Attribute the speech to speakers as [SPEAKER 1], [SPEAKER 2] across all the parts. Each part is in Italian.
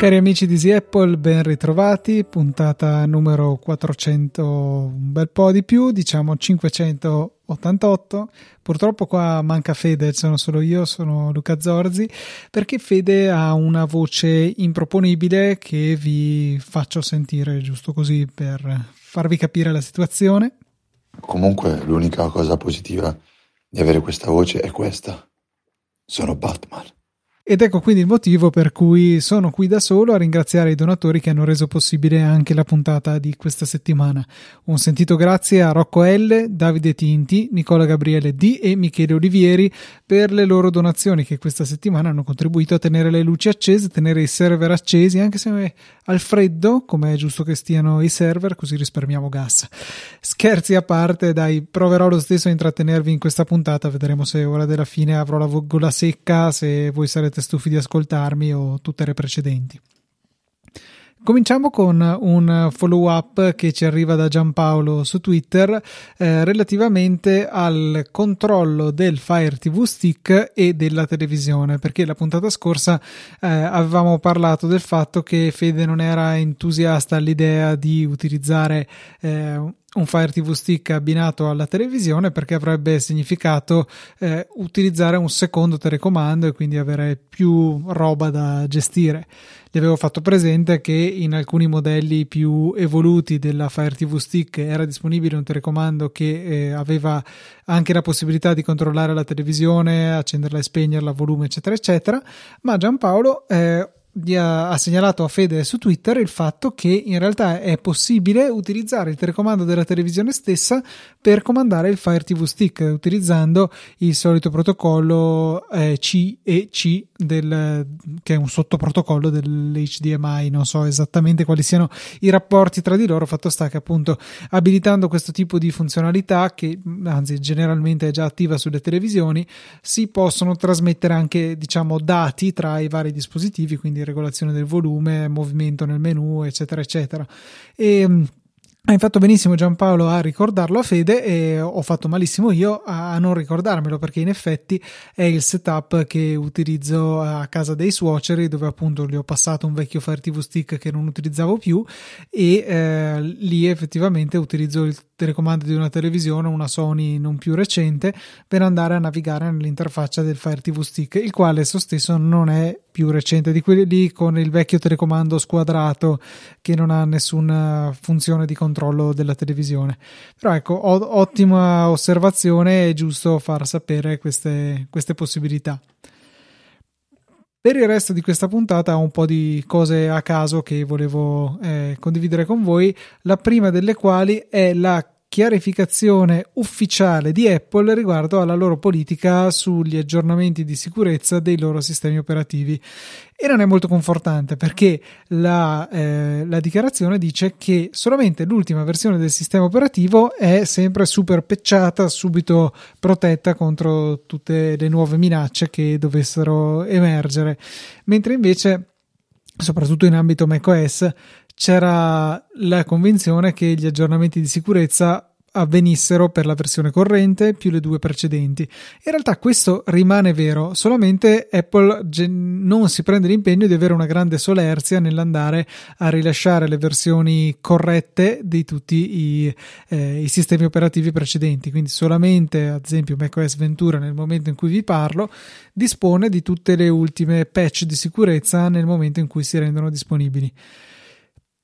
[SPEAKER 1] Cari amici di Easy Apple, ben ritrovati, puntata numero 400, un bel po' di più, diciamo 588. Purtroppo qua manca Fede, sono solo io, sono Luca Zorzi, perché Fede ha una voce improponibile che vi faccio sentire giusto così per farvi capire la situazione.
[SPEAKER 2] Comunque l'unica cosa positiva di avere questa voce è questa. Sono Batman.
[SPEAKER 1] Ed ecco quindi il motivo per cui sono qui da solo a ringraziare i donatori che hanno reso possibile anche la puntata di questa settimana. Un sentito grazie a Rocco L, Davide Tinti, Nicola Gabriele D e Michele Olivieri per le loro donazioni che questa settimana hanno contribuito a tenere le luci accese, tenere i server accesi, anche se al freddo, come è giusto che stiano i server, così risparmiamo gas. Scherzi a parte, dai, proverò lo stesso a intrattenervi in questa puntata, vedremo se ora della fine avrò la gola secca, se voi sarete siete stufi di ascoltarmi o tutte le precedenti. Cominciamo con un follow up che ci arriva da Giampaolo su Twitter eh, relativamente al controllo del Fire TV Stick e della televisione, perché la puntata scorsa eh, avevamo parlato del fatto che Fede non era entusiasta all'idea di utilizzare eh, un Fire TV Stick abbinato alla televisione perché avrebbe significato eh, utilizzare un secondo telecomando e quindi avere più roba da gestire. Gli avevo fatto presente che in alcuni modelli più evoluti della Fire TV Stick era disponibile un telecomando che eh, aveva anche la possibilità di controllare la televisione, accenderla e spegnerla, volume, eccetera, eccetera. Ma Giampaolo eh, ha segnalato a Fede su Twitter il fatto che in realtà è possibile utilizzare il telecomando della televisione stessa per comandare il Fire TV Stick utilizzando il solito protocollo eh, C e C del, che è un sottoprotocollo dell'HDMI. Non so esattamente quali siano i rapporti tra di loro. Fatto sta che appunto abilitando questo tipo di funzionalità che anzi generalmente è già attiva sulle televisioni si possono trasmettere anche diciamo dati tra i vari dispositivi quindi regolazione del volume, movimento nel menu, eccetera, eccetera. E hai fatto benissimo Giampaolo a ricordarlo a Fede e ho fatto malissimo io a non ricordarmelo perché in effetti è il setup che utilizzo a casa dei suoceri dove appunto gli ho passato un vecchio Fire TV Stick che non utilizzavo più e eh, lì effettivamente utilizzo il telecomando di una televisione, una Sony non più recente, per andare a navigare nell'interfaccia del Fire TV Stick, il quale esso stesso non è più recente di quelli lì con il vecchio telecomando squadrato che non ha nessuna funzione di controllo della televisione. Però ecco, ottima osservazione, è giusto far sapere queste, queste possibilità. Per il resto di questa puntata ho un po' di cose a caso che volevo eh, condividere con voi, la prima delle quali è la chiarificazione ufficiale di Apple riguardo alla loro politica sugli aggiornamenti di sicurezza dei loro sistemi operativi. E non è molto confortante perché la, eh, la dichiarazione dice che solamente l'ultima versione del sistema operativo è sempre super pecciata, subito protetta contro tutte le nuove minacce che dovessero emergere, mentre invece soprattutto in ambito macOS c'era la convinzione che gli aggiornamenti di sicurezza avvenissero per la versione corrente più le due precedenti. In realtà questo rimane vero, solamente Apple non si prende l'impegno di avere una grande solerzia nell'andare a rilasciare le versioni corrette di tutti i, eh, i sistemi operativi precedenti. Quindi solamente, ad esempio, macOS Ventura nel momento in cui vi parlo dispone di tutte le ultime patch di sicurezza nel momento in cui si rendono disponibili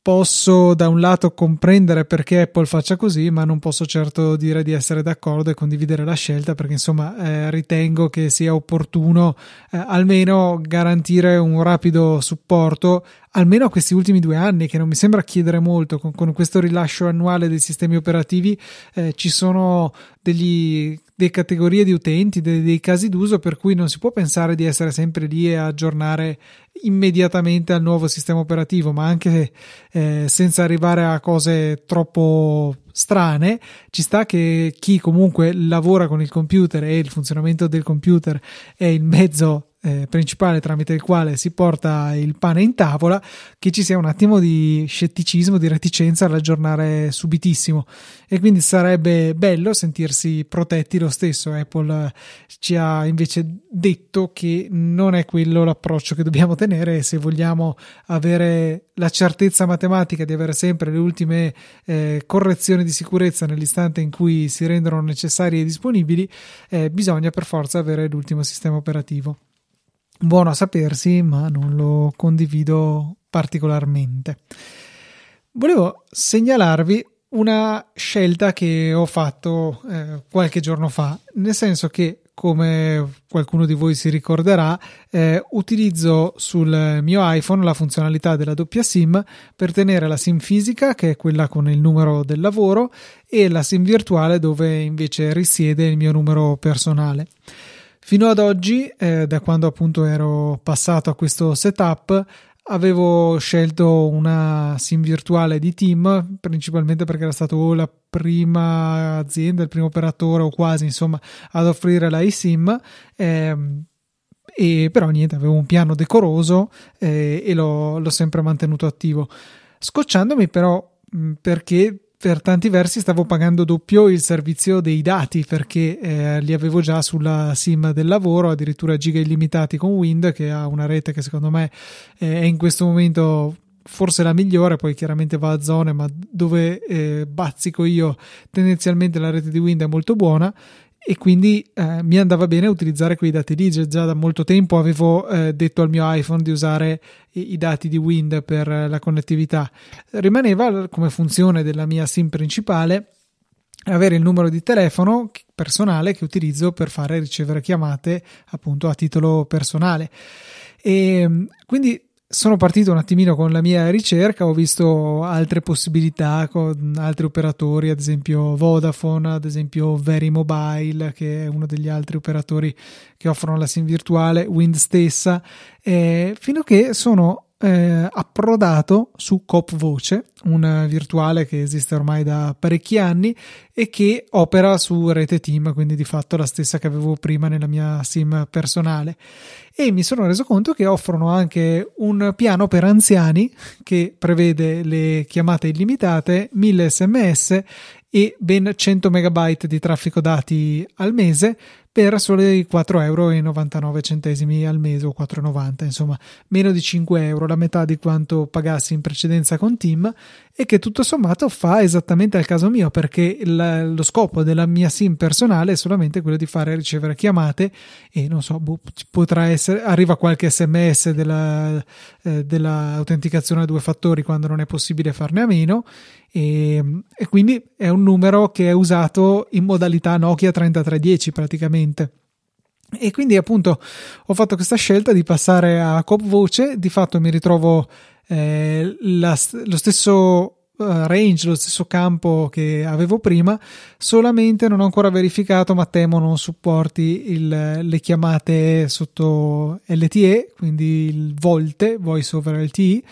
[SPEAKER 1] posso da un lato comprendere perché Apple faccia così, ma non posso certo dire di essere d'accordo e condividere la scelta perché insomma eh, ritengo che sia opportuno eh, almeno garantire un rapido supporto almeno a questi ultimi due anni, che non mi sembra chiedere molto, con, con questo rilascio annuale dei sistemi operativi eh, ci sono degli, delle categorie di utenti, dei, dei, casi d'uso per cui non si può pensare di essere sempre lì e aggiornare immediatamente al nuovo sistema operativo, ma anche eh, senza arrivare a cose troppo strane, ci sta che chi comunque lavora con il computer e il funzionamento del computer è il mezzo eh, principale tramite il quale si porta il pane in tavola, che ci sia un attimo di scetticismo, di reticenza all'aggiornare subitissimo. E quindi sarebbe bello sentirsi protetti lo stesso. Apple ci ha invece detto che non è quello l'approccio che dobbiamo tenere se vogliamo avere la certezza matematica di avere sempre le ultime eh, correzioni di sicurezza nell'istante in cui si rendono necessarie e disponibili, eh, bisogna per forza avere l'ultimo sistema operativo. Buono a sapersi, ma non lo condivido particolarmente. Volevo segnalarvi una scelta che ho fatto eh, qualche giorno fa, nel senso che come qualcuno di voi si ricorderà, eh, utilizzo sul mio iPhone la funzionalità della doppia SIM per tenere la SIM fisica, che è quella con il numero del lavoro, e la SIM virtuale dove invece risiede il mio numero personale. Fino ad oggi, eh, da quando appunto ero passato a questo setup, avevo scelto una sim virtuale di team principalmente perché era stato la prima azienda, il primo operatore o quasi insomma ad offrire la eSIM ehm, e però niente avevo un piano decoroso eh, e l'ho, l'ho sempre mantenuto attivo. Scocciandomi però perché per tanti versi stavo pagando doppio il servizio dei dati perché eh, li avevo già sulla SIM del lavoro, addirittura giga illimitati con Wind che ha una rete che secondo me eh, è in questo momento forse la migliore, poi chiaramente va a zone, ma dove eh, bazzico io tendenzialmente la rete di Wind è molto buona e quindi eh, mi andava bene utilizzare quei dati lì. Già da molto tempo avevo eh, detto al mio iPhone di usare i, i dati di Wind per eh, la connettività. Rimaneva come funzione della mia SIM principale avere il numero di telefono personale che utilizzo per fare ricevere chiamate appunto a titolo personale. E quindi sono partito un attimino con la mia ricerca, ho visto altre possibilità con altri operatori, ad esempio Vodafone, ad esempio Very Mobile, che è uno degli altri operatori che offrono la SIM virtuale, Wind stessa, eh, fino a che sono eh, approdato su Cop Voce, un virtuale che esiste ormai da parecchi anni e che opera su rete team, quindi di fatto la stessa che avevo prima nella mia SIM personale. E mi sono reso conto che offrono anche un piano per anziani che prevede le chiamate illimitate, 1000 sms e ben 100 MB di traffico dati al mese per soli 4,99 euro al mese o 4,90 insomma meno di 5 euro la metà di quanto pagassi in precedenza con Team e che tutto sommato fa esattamente al caso mio perché il, lo scopo della mia sim personale è solamente quello di fare ricevere chiamate e non so boh, potrà essere arriva qualche sms della, eh, dell'autenticazione a due fattori quando non è possibile farne a meno e, e quindi è un numero che è usato in modalità Nokia 3310 praticamente. E quindi appunto ho fatto questa scelta di passare a Cop Voce di fatto mi ritrovo eh, la, lo stesso Uh, range, lo stesso campo che avevo prima, solamente non ho ancora verificato, ma temo non supporti il, le chiamate sotto LTE, quindi il volte, voice over LTE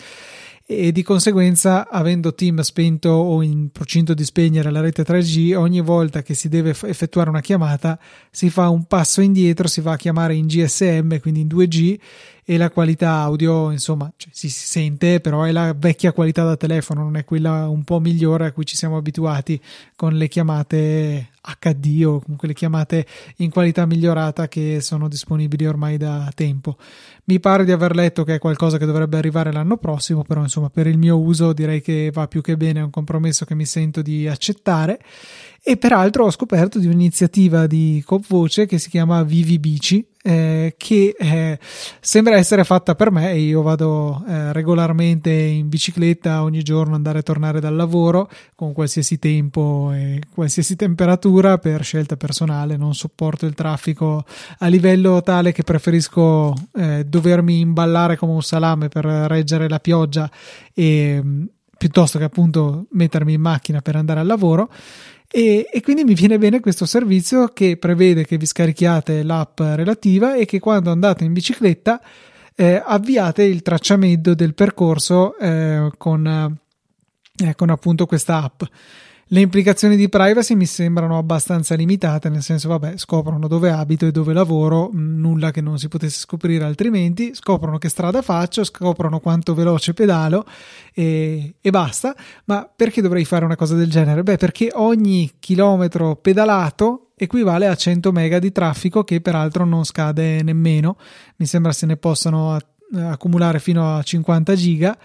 [SPEAKER 1] e di conseguenza avendo team spento o in procinto di spegnere la rete 3G ogni volta che si deve effettuare una chiamata si fa un passo indietro si va a chiamare in GSM quindi in 2G e la qualità audio insomma cioè, si, si, sente però è la vecchia qualità da telefono non è quella un po' migliore a cui ci siamo abituati con le chiamate HD o comunque le chiamate in qualità migliorata che sono disponibili ormai da tempo. Mi pare di aver letto che è qualcosa che dovrebbe arrivare l'anno prossimo però insomma per il mio uso direi che va più che bene è un compromesso che mi sento di accettare. E peraltro ho scoperto di un'iniziativa di Copvoce che si chiama Vivi Bici, eh, che eh, sembra essere fatta per me. Io vado eh, regolarmente in bicicletta ogni giorno, andare e tornare dal lavoro con qualsiasi tempo e qualsiasi temperatura per scelta personale. Non sopporto il traffico a livello tale che preferisco eh, dovermi imballare come un salame per reggere la pioggia e piuttosto che appunto mettermi in macchina per andare al lavoro. E, e, quindi mi viene bene questo servizio che prevede che vi scarichiate l'app relativa e che quando andate in bicicletta eh, avviate il tracciamento del percorso eh, con, eh, con appunto questa app. Le implicazioni di privacy mi sembrano abbastanza limitate, nel senso, vabbè, scoprono dove abito e dove lavoro, mm, nulla che non si potesse scoprire altrimenti, scoprono che strada faccio, scoprono quanto veloce pedalo e, e basta. Ma perché dovrei fare una cosa del genere? Beh, perché ogni chilometro pedalato equivale a 100 mega di traffico che peraltro non scade nemmeno, mi sembra se ne possano accumulare fino a 50 giga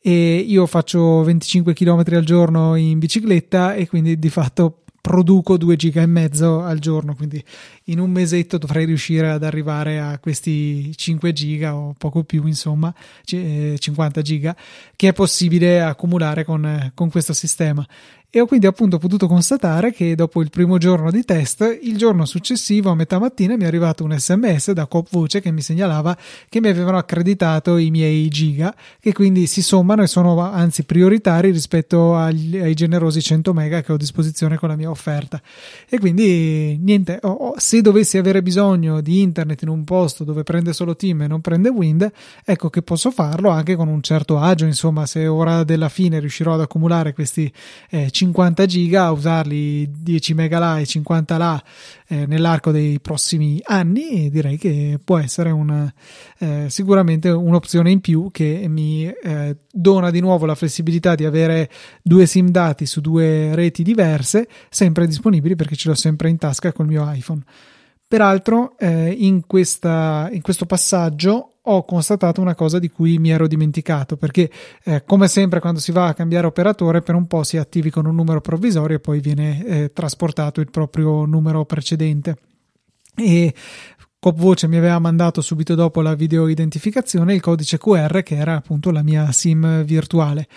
[SPEAKER 1] e io faccio 25 km al giorno in bicicletta e quindi di fatto produco 2 giga e mezzo al giorno, quindi in un mesetto dovrei riuscire ad arrivare a questi 5 giga o poco più, insomma, 50 eh, giga, che è possibile accumulare con, con questo sistema e ho quindi appunto potuto constatare che dopo il primo giorno di test, il giorno successivo a metà mattina mi è arrivato un sms da Coop Voce che mi segnalava che mi avevano accreditato i miei giga, che quindi si sommano e sono anzi prioritari rispetto agli, ai generosi 100 mega che ho a disposizione con la mia offerta. E quindi niente, oh, se dovessi avere bisogno di internet in un posto dove prende solo Team e non prende Wind, ecco che posso farlo anche con un certo agio, insomma, se ora della fine riuscirò ad accumulare questi eh, 50 giga, usarli 10 mega là e 50 là eh, nell'arco dei prossimi anni, direi che può essere una, eh, sicuramente un'opzione in più che mi eh, dona di nuovo la flessibilità di avere due SIM dati su due reti diverse, sempre disponibili perché ce l'ho sempre in tasca col mio iPhone. Peraltro, eh, in, questa, in questo passaggio ho constatato una cosa di cui mi ero dimenticato, perché eh, come sempre quando si va a cambiare operatore per un po' si attivi con un numero provvisorio e poi viene eh, trasportato il proprio numero precedente. E Copvoce mi aveva mandato subito dopo la video identificazione il codice QR che era appunto la mia SIM virtuale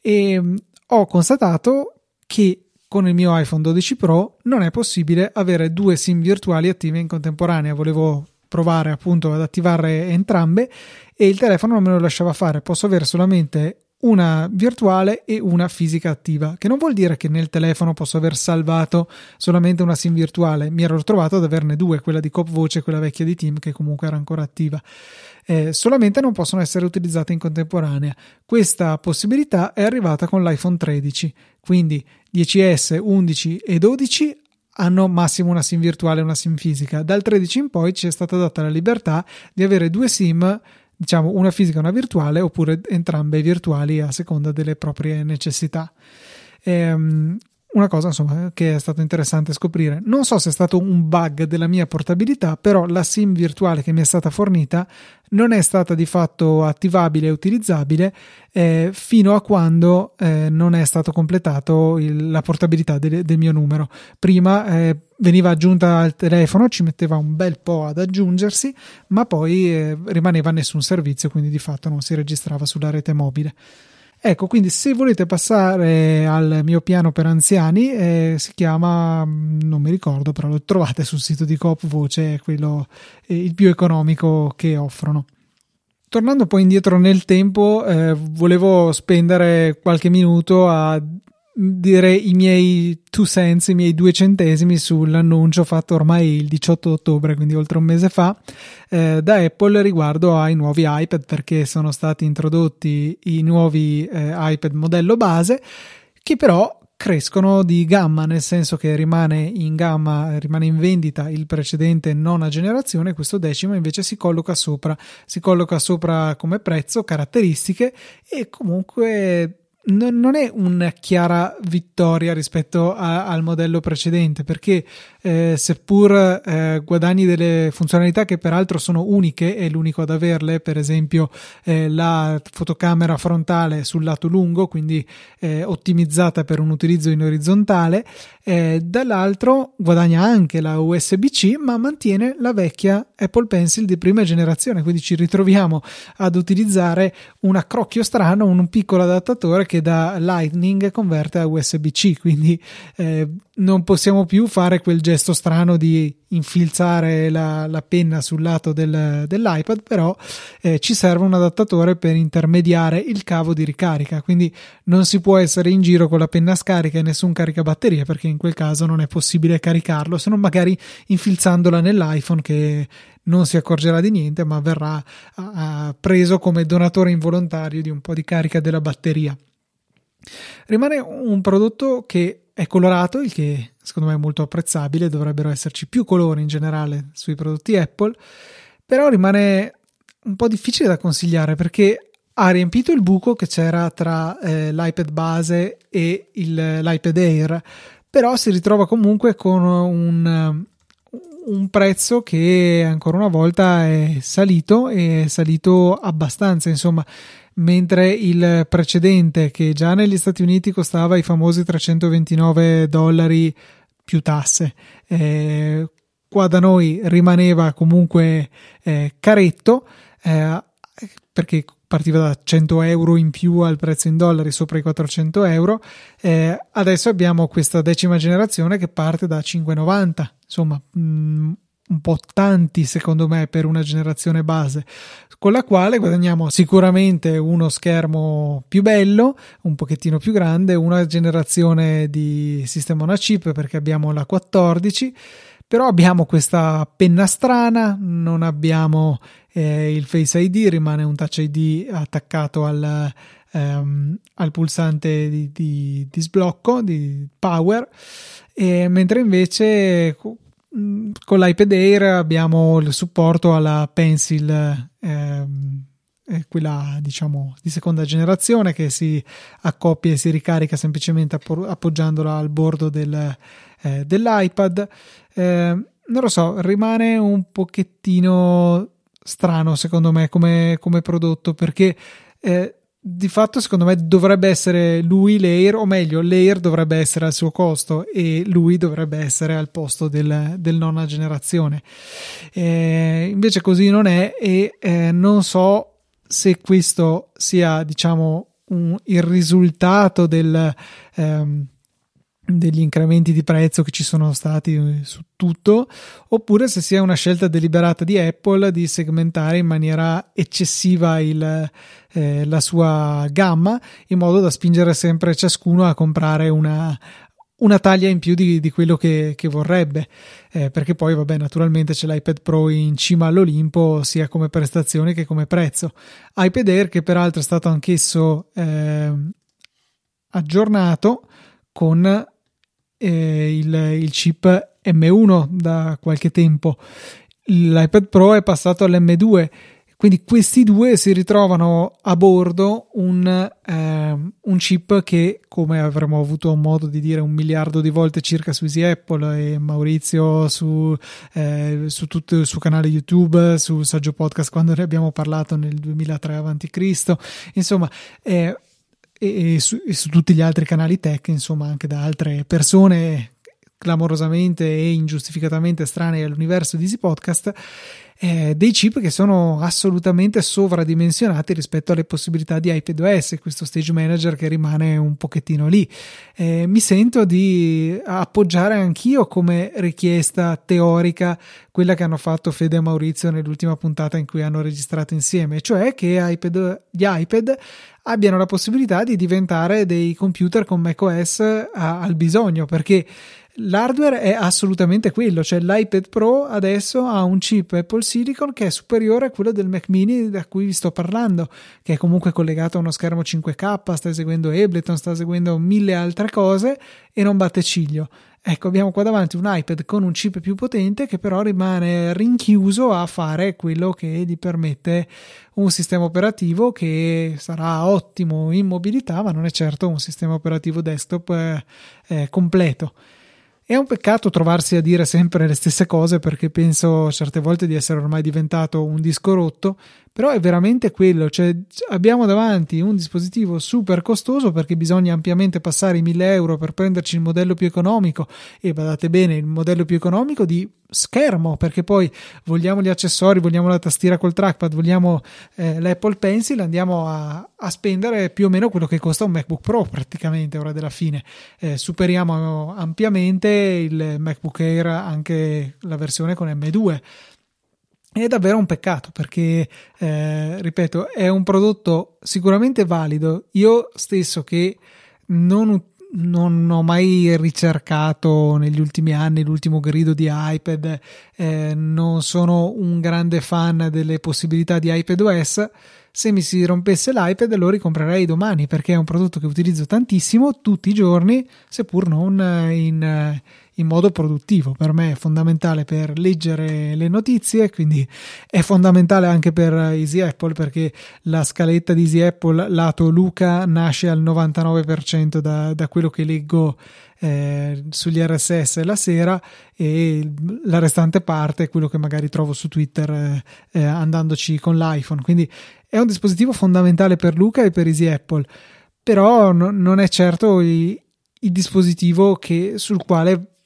[SPEAKER 1] e mm, ho constatato che con il mio iPhone 12 Pro non è possibile avere due SIM virtuali attive in contemporanea. Volevo provare appunto ad attivare entrambe e il telefono non me lo lasciava fare. Posso avere solamente una virtuale e una fisica attiva, che non vuol dire che nel telefono posso aver salvato solamente una SIM virtuale. Mi ero trovato ad averne due, quella di Cop Voce e quella vecchia di Team che comunque era ancora attiva. Eh, solamente non possono essere utilizzate in contemporanea. Questa possibilità è arrivata con l'iPhone 13, quindi 10S, 11 e 12 hanno massimo una SIM virtuale e una SIM fisica. Dal 13 in poi ci è stata data la libertà di avere due SIM, diciamo una fisica e una virtuale, oppure entrambe virtuali a seconda delle proprie necessità. Ehm, una cosa insomma che è stato interessante scoprire. Non so se è stato un bug della mia portabilità, però la SIM virtuale che mi è stata fornita non è stata di fatto attivabile e utilizzabile eh, fino a quando eh, non è stato completato il, la portabilità del, del, mio numero. Prima eh, veniva aggiunta al telefono, ci metteva un bel po' ad aggiungersi, ma poi eh, rimaneva nessun servizio, quindi di fatto non si registrava sulla rete mobile. Ecco, quindi se volete passare al mio piano per anziani, eh, si chiama, mm, non mi ricordo, però lo trovate sul sito di Coop Voce, è quello eh, il più economico che offrono. Tornando poi indietro nel tempo, eh, volevo spendere qualche minuto a dire i miei two cents, i miei due centesimi sull'annuncio fatto ormai il 18 ottobre, quindi oltre un mese fa, eh, da Apple riguardo ai nuovi iPad perché sono stati introdotti i nuovi eh, iPad modello base che però crescono di gamma, nel senso che rimane in gamma, rimane in vendita il precedente nona generazione, questo decimo invece si colloca sopra, si colloca sopra come prezzo, caratteristiche e comunque non è una chiara vittoria rispetto a, al modello precedente perché eh, seppur eh, guadagni delle funzionalità che peraltro sono uniche è l'unico ad averle per esempio eh, la fotocamera frontale sul lato lungo quindi eh, ottimizzata per un utilizzo in orizzontale eh, dall'altro guadagna anche la USB-C ma mantiene la vecchia Apple Pencil di prima generazione. Quindi ci ritroviamo ad utilizzare un accrocchio strano un piccolo adattatore che da Lightning converte a USB-C quindi eh, non possiamo più fare quel gesto strano di infilzare la, la penna sul lato del, dell'iPad, però eh, ci serve un adattatore per intermediare il cavo di ricarica, quindi non si può essere in giro con la penna scarica e nessun caricabatteria, perché in quel caso non è possibile caricarlo, se non magari infilzandola nell'iPhone che non si accorgerà di niente, ma verrà uh, preso come donatore involontario di un po' di carica della batteria. Rimane un prodotto che è colorato, il che secondo me è molto apprezzabile, dovrebbero esserci più colori in generale sui prodotti Apple, però rimane un po' difficile da consigliare perché ha riempito il buco che c'era tra eh, l'iPad base e il, l'iPad Air, però si ritrova comunque con un, un prezzo che ancora una volta è salito e è salito abbastanza, insomma, mentre il precedente che già negli Stati Uniti costava i famosi 329 dollari più tasse, eh, qua da noi rimaneva comunque eh, caretto eh, perché partiva da 100 euro in più al prezzo in dollari sopra i 400 euro. Eh, adesso abbiamo questa decima generazione che parte da 5,90 insomma mh, mm, un po' tanti secondo me per una generazione base. Con la quale guadagniamo sicuramente uno schermo più bello un pochettino più grande una generazione di sistema on chip perché abbiamo la 14 però abbiamo questa penna strana, non abbiamo eh, il Face ID, rimane un Touch ID attaccato al, ehm, al pulsante di, di, di, sblocco, di power, e, mentre invece con l'iPad Air abbiamo il supporto alla Pencil. Ehm, quella diciamo di seconda generazione che si accoppia e si ricarica semplicemente appoggiandola al bordo del, eh, dell'iPad. Eh, non lo so, rimane un pochettino strano secondo me come, come prodotto perché eh, di fatto secondo me dovrebbe essere lui Layer o meglio Layer dovrebbe essere al suo costo e lui dovrebbe essere al posto del, del nonna generazione. Eh, invece così non è e eh, non so se questo sia diciamo un, il risultato del ehm, degli incrementi di prezzo che ci sono stati eh, su tutto, oppure se sia una scelta deliberata di Apple di segmentare in maniera eccessiva il, eh, la sua gamma, in modo da spingere sempre ciascuno a comprare una, una taglia in più di, di quello che, che vorrebbe, eh, perché poi, vabbè, naturalmente c'è l'iPad Pro in cima all'Olimpo, sia come prestazioni che come prezzo. iPad Air, che peraltro è stato anch'esso eh, aggiornato con eh, il, il chip M1 da qualche tempo. L'iPad Pro è passato all'M2 quindi questi due si ritrovano a bordo un, eh, un, chip che, come avremmo avuto modo di dire un miliardo di volte circa su Easy Apple e Maurizio su, eh, su tutto il suo canale YouTube, su Saggio Podcast quando ne abbiamo parlato nel 2003 a.C. Insomma, eh, e, e, su, e su tutti gli altri canali tech, insomma, anche da altre persone clamorosamente e ingiustificatamente strane all'universo di Easy Podcast, eh, dei chip che sono assolutamente sovradimensionati rispetto alle possibilità di iPadOS, questo stage manager che rimane un pochettino lì. Eh, mi sento di appoggiare anch'io come richiesta teorica quella che hanno fatto Fede e Maurizio nell'ultima puntata in cui hanno registrato insieme, cioè che iPad, gli iPad abbiano la possibilità di diventare dei computer con macOS a, al bisogno, perché L'hardware è assolutamente quello, cioè l'iPad Pro adesso ha un chip Apple Silicon che è superiore a quello del Mac mini da cui vi sto parlando, che è comunque collegato a uno schermo 5K, sta eseguendo Ableton, sta eseguendo mille altre cose e non batte ciglio. Ecco, abbiamo qua davanti un iPad con un chip più potente che però rimane rinchiuso a fare quello che gli permette un sistema operativo che sarà ottimo in mobilità, ma non è certo un sistema operativo desktop eh, eh, completo. È un peccato trovarsi a dire sempre le stesse cose perché penso certe volte di essere ormai diventato un disco rotto, però è veramente quello, cioè abbiamo davanti un dispositivo super costoso perché bisogna ampiamente passare i 1000 euro per prenderci il modello più economico e badate bene il modello più economico di schermo perché poi vogliamo gli accessori, vogliamo la tastiera col trackpad, vogliamo eh, l'Apple Pencil, andiamo a, a, spendere più o meno quello che costa un MacBook Pro praticamente ora della fine. Eh, superiamo ampiamente il MacBook Air anche la versione con M2 è davvero un peccato perché, eh, ripeto, è un prodotto sicuramente valido. Io stesso che non, non ho mai ricercato negli ultimi anni l'ultimo grido di iPad, eh, non sono un grande fan delle possibilità di iPadOS. Se mi si rompesse l'iPad lo ricomprerei domani perché è un prodotto che utilizzo tantissimo tutti i giorni, seppur non in, in modo produttivo. Per me è fondamentale per leggere le notizie, quindi è fondamentale anche per Easy Apple perché la scaletta di Easy Apple lato Luca nasce al 99% da, da quello che leggo eh, sugli RSS la sera e la restante parte è quello che magari trovo su Twitter eh, eh, andandoci con l'iPhone. Quindi è un dispositivo fondamentale per Luca e per Easy Apple, però no, non è certo il, il dispositivo che, sul quale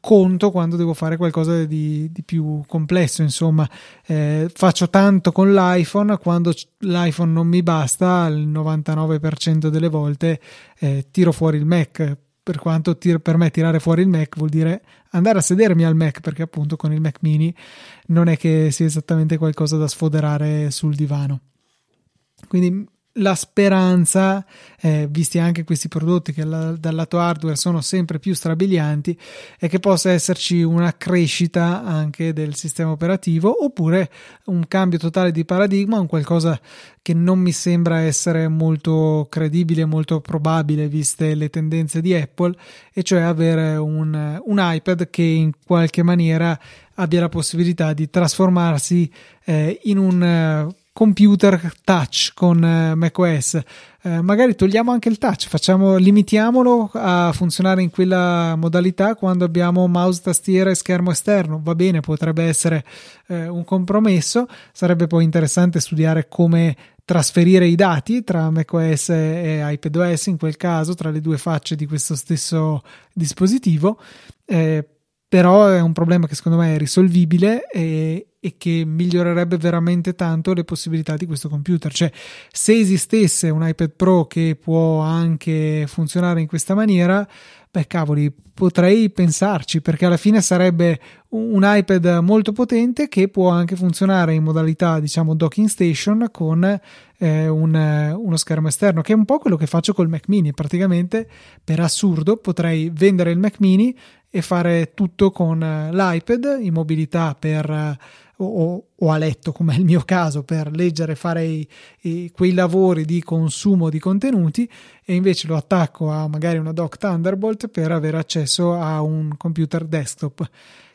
[SPEAKER 1] conto quando devo fare qualcosa di, di più complesso insomma. Eh, faccio tanto con l'iPhone quando l'iPhone non mi basta il 99% delle volte eh, tiro fuori il Mac. Per quanto tir- per me tirare fuori il Mac vuol dire andare a sedermi al Mac perché appunto con il Mac mini non è che sia esattamente qualcosa da sfoderare sul divano. Quindi la speranza, eh, visti anche questi prodotti che la, dal lato hardware sono sempre più strabilianti, è che possa esserci una crescita anche del sistema operativo oppure un cambio totale di paradigma, un qualcosa che non mi sembra essere molto credibile, molto probabile viste le tendenze di Apple, e cioè avere un, un iPad che in qualche maniera abbia la possibilità di trasformarsi eh, in un computer touch con eh, macOS. Eh, magari togliamo anche il touch, facciamo, limitiamolo a funzionare in quella modalità quando abbiamo mouse, tastiera e schermo esterno. Va bene, potrebbe essere eh, un compromesso. Sarebbe poi interessante studiare come trasferire i dati tra macOS e iPadOS in quel caso, tra le due facce di questo stesso dispositivo. Eh, però è un problema che secondo me è risolvibile e, e, che migliorerebbe veramente tanto le possibilità di questo computer. Cioè, se esistesse un iPad Pro che può anche funzionare in questa maniera, beh, cavoli, potrei pensarci perché alla fine sarebbe un iPad molto potente che può anche funzionare in modalità, diciamo, docking station con eh, un, uno schermo esterno, che è un po' quello che faccio col Mac mini. Praticamente, per assurdo, potrei vendere il Mac mini e fare tutto con eh, l'iPad in mobilità per o, o, a letto, come è il mio caso, per leggere e fare i, i, quei lavori di consumo di contenuti e invece lo attacco a magari una dock Thunderbolt per avere accesso a un computer desktop.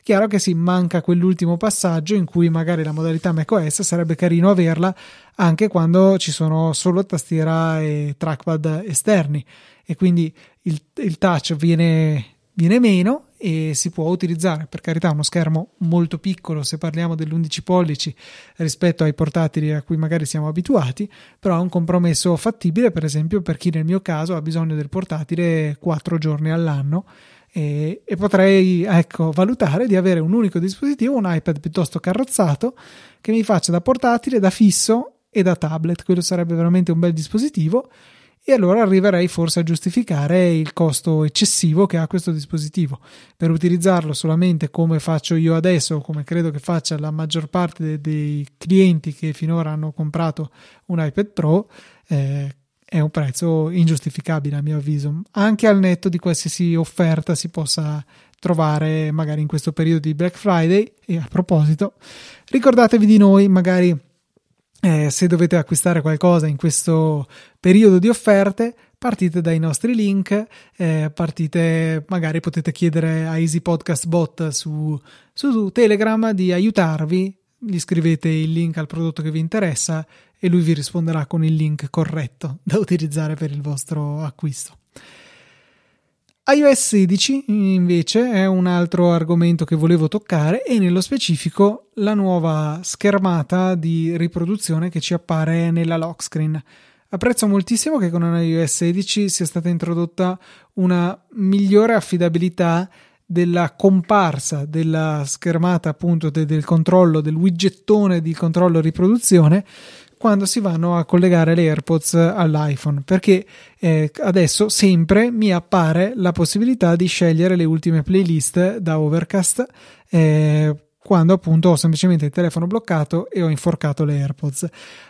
[SPEAKER 1] Chiaro che si sì, manca quell'ultimo passaggio in cui magari la modalità macOS sarebbe carino averla anche quando ci sono solo tastiera e trackpad esterni e quindi il, il touch viene viene meno e si può utilizzare per carità uno schermo molto piccolo se parliamo dell'11 pollici rispetto ai portatili a cui magari siamo abituati però è un compromesso fattibile per esempio per chi nel mio caso ha bisogno del portatile 4 giorni all'anno e, e potrei ecco, valutare di avere un unico dispositivo un iPad piuttosto carrozzato che mi faccia da portatile da fisso e da tablet. Quello sarebbe veramente un bel dispositivo e allora arriverei forse a giustificare il costo eccessivo che ha questo dispositivo. Per utilizzarlo solamente come faccio io adesso, come credo che faccia la maggior parte dei, dei clienti che finora hanno comprato un iPad Pro, eh, è un prezzo ingiustificabile a mio avviso, anche al netto di qualsiasi offerta si possa trovare magari in questo periodo di Black Friday. E a proposito, ricordatevi di noi, magari eh, se dovete acquistare qualcosa in questo periodo di offerte, partite dai nostri link, eh, partite, magari potete chiedere a Easy Podcast Bot su, su Telegram di aiutarvi, gli scrivete il link al prodotto che vi interessa e lui vi risponderà con il link corretto da utilizzare per il vostro acquisto iOS 16 invece è un altro argomento che volevo toccare e nello specifico la nuova schermata di riproduzione che ci appare nella lock screen. Apprezzo moltissimo che con iOS 16 sia stata introdotta una migliore affidabilità della comparsa della schermata appunto de- del controllo del widgettone di controllo riproduzione quando si vanno a collegare le AirPods all'iPhone perché eh, adesso sempre mi appare la possibilità di scegliere le ultime playlist da Overcast eh, quando appunto ho semplicemente il telefono bloccato e ho inforcato le AirPods.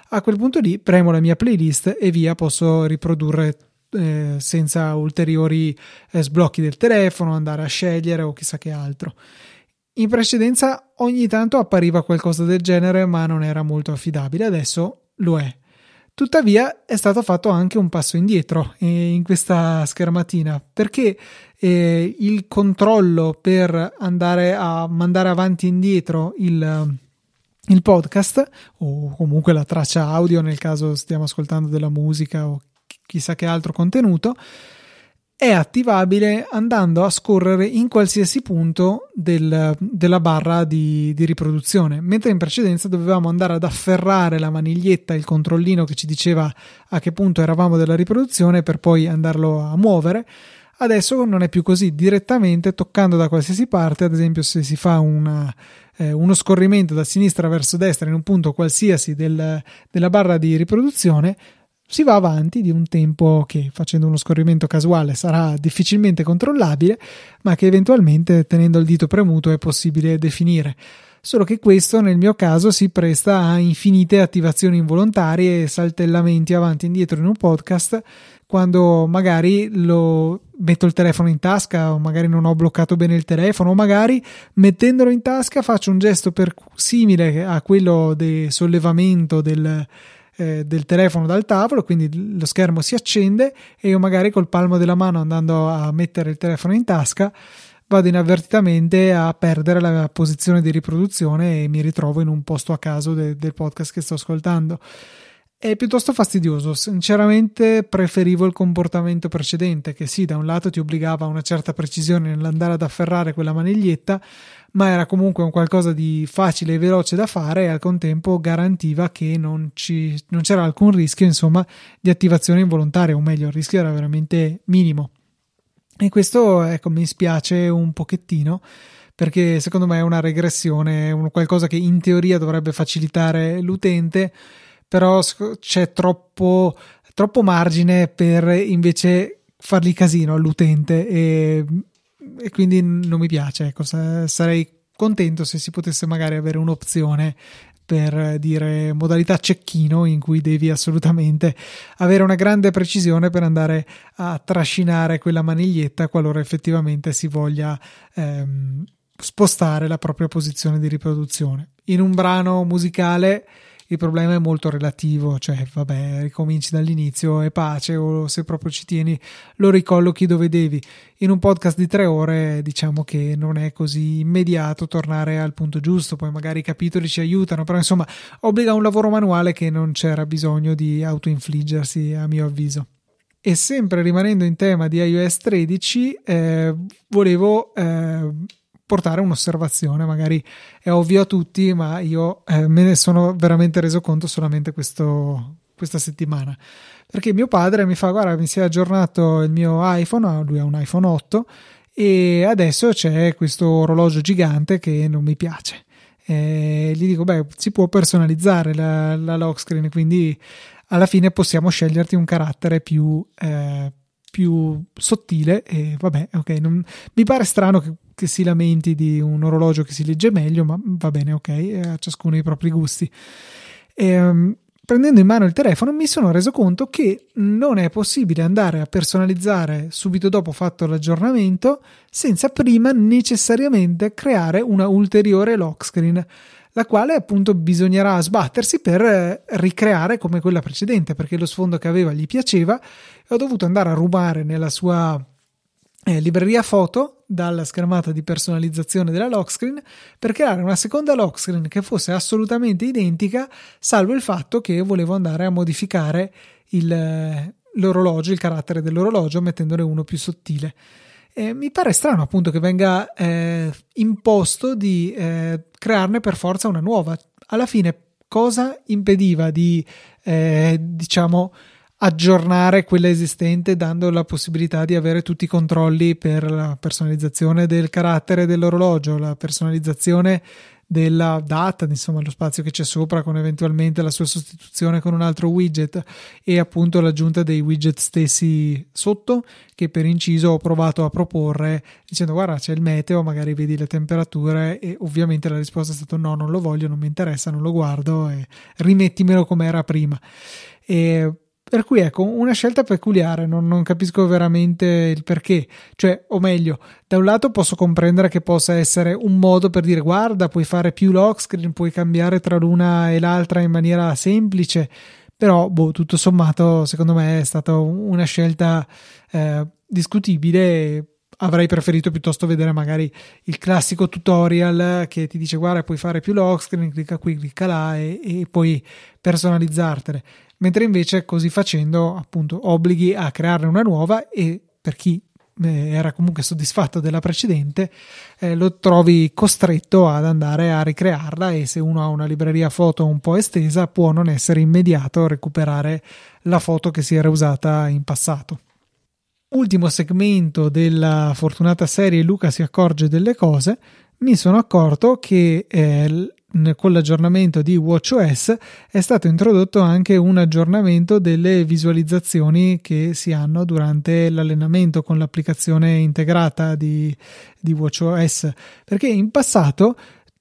[SPEAKER 1] A quel punto lì premo la mia playlist e via posso riprodurre eh, senza ulteriori eh, sblocchi del telefono, andare a scegliere o chissà che altro. In precedenza ogni tanto appariva qualcosa del genere, ma non era molto affidabile, adesso lo è. Tuttavia è stato fatto anche un passo indietro eh, in questa schermatina perché eh, il controllo per andare a mandare avanti e indietro il, il podcast o comunque la traccia audio nel caso stiamo ascoltando della musica o chissà che altro contenuto è attivabile andando a scorrere in qualsiasi punto del, della barra di, di, riproduzione, mentre in precedenza dovevamo andare ad afferrare la maniglietta, il controllino che ci diceva a che punto eravamo della riproduzione per poi andarlo a muovere. Adesso non è più così, direttamente toccando da qualsiasi parte, ad esempio se si fa una, eh, uno scorrimento da sinistra verso destra in un punto qualsiasi del, della barra di riproduzione, si va avanti di un tempo che facendo uno scorrimento casuale sarà difficilmente controllabile, ma che eventualmente tenendo il dito premuto è possibile definire. Solo che questo nel mio caso si presta a infinite attivazioni involontarie e saltellamenti avanti e indietro in un podcast quando magari lo metto il telefono in tasca o magari non ho bloccato bene il telefono o magari mettendolo in tasca faccio un gesto per, simile a quello del sollevamento del, eh, del telefono dal tavolo, quindi lo schermo si accende e io magari col palmo della mano andando a mettere il telefono in tasca vado inavvertitamente a perdere la posizione di riproduzione e mi ritrovo in un posto a caso de- del podcast che sto ascoltando. È piuttosto fastidioso, sinceramente preferivo il comportamento precedente che sì, da un lato ti obbligava a una certa precisione nell'andare ad afferrare quella maniglietta, ma era comunque un qualcosa di facile e veloce da fare e al contempo garantiva che non, ci, non c'era alcun rischio insomma di attivazione involontaria o meglio il rischio era veramente minimo. E questo ecco mi spiace un pochettino perché secondo me è una regressione è qualcosa che in teoria dovrebbe facilitare l'utente però c'è troppo, troppo margine per invece fargli casino all'utente e e quindi non mi piace. Ecco, sarei contento se si potesse magari avere un'opzione per dire modalità cecchino in cui devi assolutamente avere una grande precisione per andare a trascinare quella maniglietta qualora effettivamente si voglia ehm, spostare la propria posizione di riproduzione. In un brano musicale il problema è molto relativo, cioè vabbè, ricominci dall'inizio e pace o se proprio ci tieni lo ricollochi dove devi. In un podcast di tre ore diciamo che non è così immediato tornare al punto giusto, poi magari i capitoli ci aiutano, però insomma obbliga un lavoro manuale che non c'era bisogno di autoinfliggersi a mio avviso. E sempre rimanendo in tema di iOS 13, eh, volevo eh, portare un'osservazione, magari è ovvio a tutti, ma io eh, me ne sono veramente reso conto solamente questo, questa settimana. Perché mio padre mi fa: Guarda, mi si è aggiornato il mio iPhone, lui ha un iPhone 8 e adesso c'è questo orologio gigante che non mi piace. E gli dico: Beh, si può personalizzare la, la lock screen, quindi alla fine possiamo sceglierti un carattere più. Eh, più sottile e vabbè, ok, non, mi pare strano che, che, si lamenti di un orologio che si legge meglio, ma va bene, ok, a ciascuno i propri gusti. E, um, prendendo in mano il telefono mi sono reso conto che non è possibile andare a personalizzare subito dopo fatto l'aggiornamento senza prima necessariamente creare una ulteriore lock screen la quale appunto bisognerà sbattersi per eh, ricreare come quella precedente, perché lo sfondo che aveva gli piaceva e ho dovuto andare a rubare nella sua eh, libreria foto dalla schermata di personalizzazione della lock screen per creare una seconda lock screen che fosse assolutamente identica, salvo il fatto che volevo andare a modificare il, eh, l'orologio, il carattere dell'orologio, mettendone uno più sottile. Eh, mi pare strano appunto che venga eh, imposto di eh, crearne per forza una nuova. Alla fine, cosa impediva di, eh, diciamo, aggiornare quella esistente dando la possibilità di avere tutti i controlli per la personalizzazione del carattere dell'orologio, la personalizzazione della data, insomma lo spazio che c'è sopra con eventualmente la sua sostituzione con un altro widget e appunto l'aggiunta dei widget stessi sotto che per inciso ho provato a proporre dicendo guarda c'è il meteo, magari vedi le temperature e ovviamente la risposta è stata no non lo voglio, non mi interessa, non lo guardo e rimettimelo come era prima. E Per cui ecco, una scelta peculiare, non, non, capisco veramente il perché. Cioè, o meglio, da un lato posso comprendere che possa essere un modo per dire guarda, puoi fare più lock screen, puoi cambiare tra l'una e l'altra in maniera semplice, però boh, tutto sommato secondo me è stata una scelta eh, discutibile. Avrei preferito piuttosto vedere magari il classico tutorial che ti dice guarda puoi fare più lock screen clicca qui clicca là e, e poi personalizzartele mentre invece così facendo appunto obblighi a crearne una nuova e per chi eh, era comunque soddisfatto della precedente eh, lo trovi costretto ad andare a ricrearla e se uno ha una libreria foto un po' estesa può non essere immediato recuperare la foto che si era usata in passato. Ultimo segmento della fortunata serie Luca si accorge delle cose. Mi sono accorto che eh, con l'aggiornamento di WatchOS è stato introdotto anche un aggiornamento delle visualizzazioni che si hanno durante l'allenamento con l'applicazione integrata di, di WatchOS perché in passato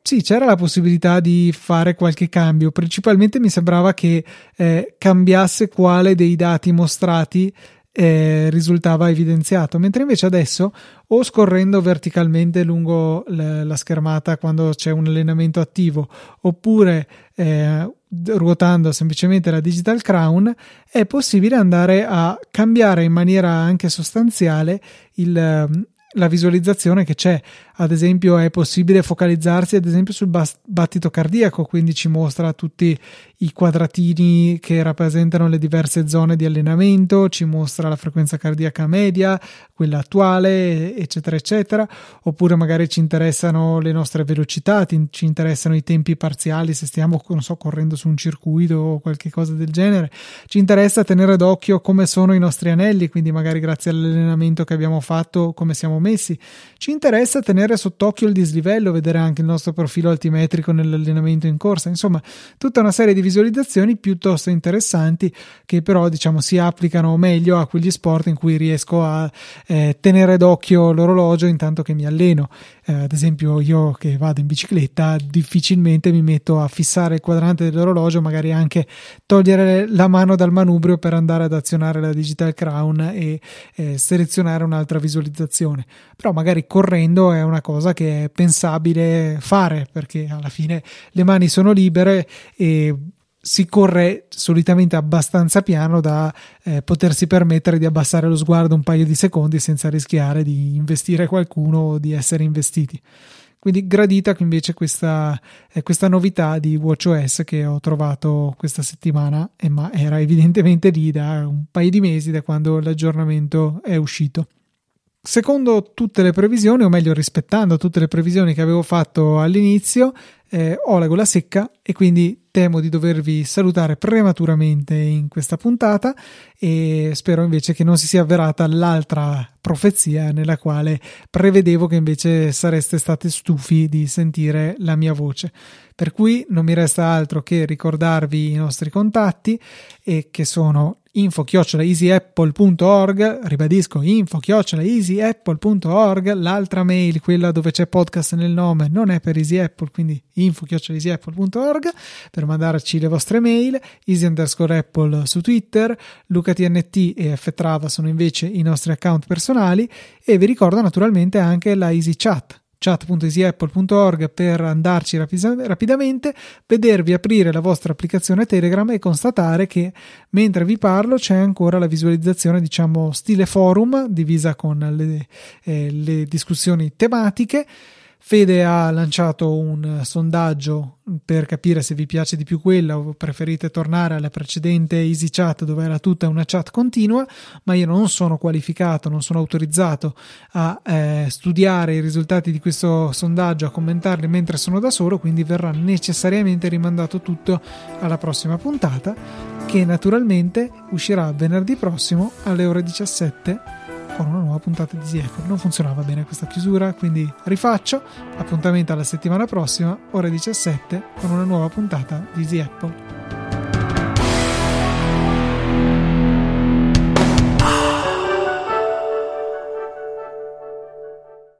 [SPEAKER 1] sì, c'era la possibilità di fare qualche cambio. Principalmente mi sembrava che eh, cambiasse quale dei dati mostrati eh, risultava evidenziato, mentre invece adesso o scorrendo verticalmente lungo la schermata quando c'è un allenamento attivo oppure eh, ruotando semplicemente la digital crown è possibile andare a cambiare in maniera anche sostanziale il, la visualizzazione che c'è. Ad esempio, è possibile focalizzarsi ad esempio sul battito cardiaco, quindi ci mostra tutti i quadratini che rappresentano le diverse zone di allenamento, ci mostra la frequenza cardiaca media, quella attuale, eccetera, eccetera. Oppure magari ci interessano le nostre velocità, ci interessano i tempi parziali se stiamo, non so, correndo su un circuito o qualche cosa del genere. Ci interessa tenere d'occhio come sono i nostri anelli, quindi magari grazie all'allenamento che abbiamo fatto, come siamo messi. Ci interessa tenere sott'occhio il dislivello, vedere anche il nostro profilo altimetrico nell'allenamento in corsa, insomma, tutta una serie di visualizzazioni piuttosto interessanti che però diciamo si applicano meglio a quegli sport in cui riesco a eh, tenere d'occhio l'orologio intanto che mi alleno. Eh, ad esempio, io che vado in bicicletta difficilmente mi metto a fissare il quadrante dell'orologio, magari anche togliere la mano dal manubrio per andare ad azionare la digital crown e eh, selezionare un'altra visualizzazione però magari correndo è una cosa che è pensabile fare perché alla fine le mani sono libere e si corre solitamente abbastanza piano da eh, potersi permettere di abbassare lo sguardo un paio di secondi senza rischiare di investire qualcuno o di essere investiti. Quindi gradita invece questa, eh, questa novità di WatchOS che ho trovato questa settimana, eh, ma era evidentemente lì da un paio di mesi da quando l'aggiornamento è uscito. Secondo tutte le previsioni, o meglio rispettando tutte le previsioni che avevo fatto all'inizio, eh, ho la gola secca e quindi temo di dovervi salutare prematuramente in questa puntata e spero invece che non si sia avverata l'altra profezia nella quale prevedevo che invece sareste stati stufi di sentire la mia voce. Per cui non mi resta altro che ricordarvi i nostri contatti e che sono info-easyapple.org ribadisco info-easyapple.org l'altra mail, quella dove c'è podcast nel nome, non è per Easy Apple quindi info-easyapple.org per mandarci le vostre mail easy underscore apple su Twitter lucatnt e ftrava sono invece i nostri account personali e vi ricordo naturalmente anche la Easy Chat chat.easyapple.org per andarci rapidamente, vedervi aprire la vostra applicazione Telegram e constatare che mentre vi parlo c'è ancora la visualizzazione, diciamo, stile forum, divisa con le, eh, le discussioni tematiche Fede ha lanciato un sondaggio per capire se vi piace di più quella o preferite tornare alla precedente EasyChat dove era tutta una chat continua, ma io non sono qualificato, non sono autorizzato a eh, studiare i risultati di questo sondaggio, a commentarli mentre sono da solo, quindi verrà necessariamente rimandato tutto alla prossima puntata che naturalmente uscirà venerdì prossimo alle ore 17 con una nuova puntata di Easy Non funzionava bene questa chiusura, quindi rifaccio. Appuntamento alla settimana prossima, ore 17, con una nuova puntata di Apple.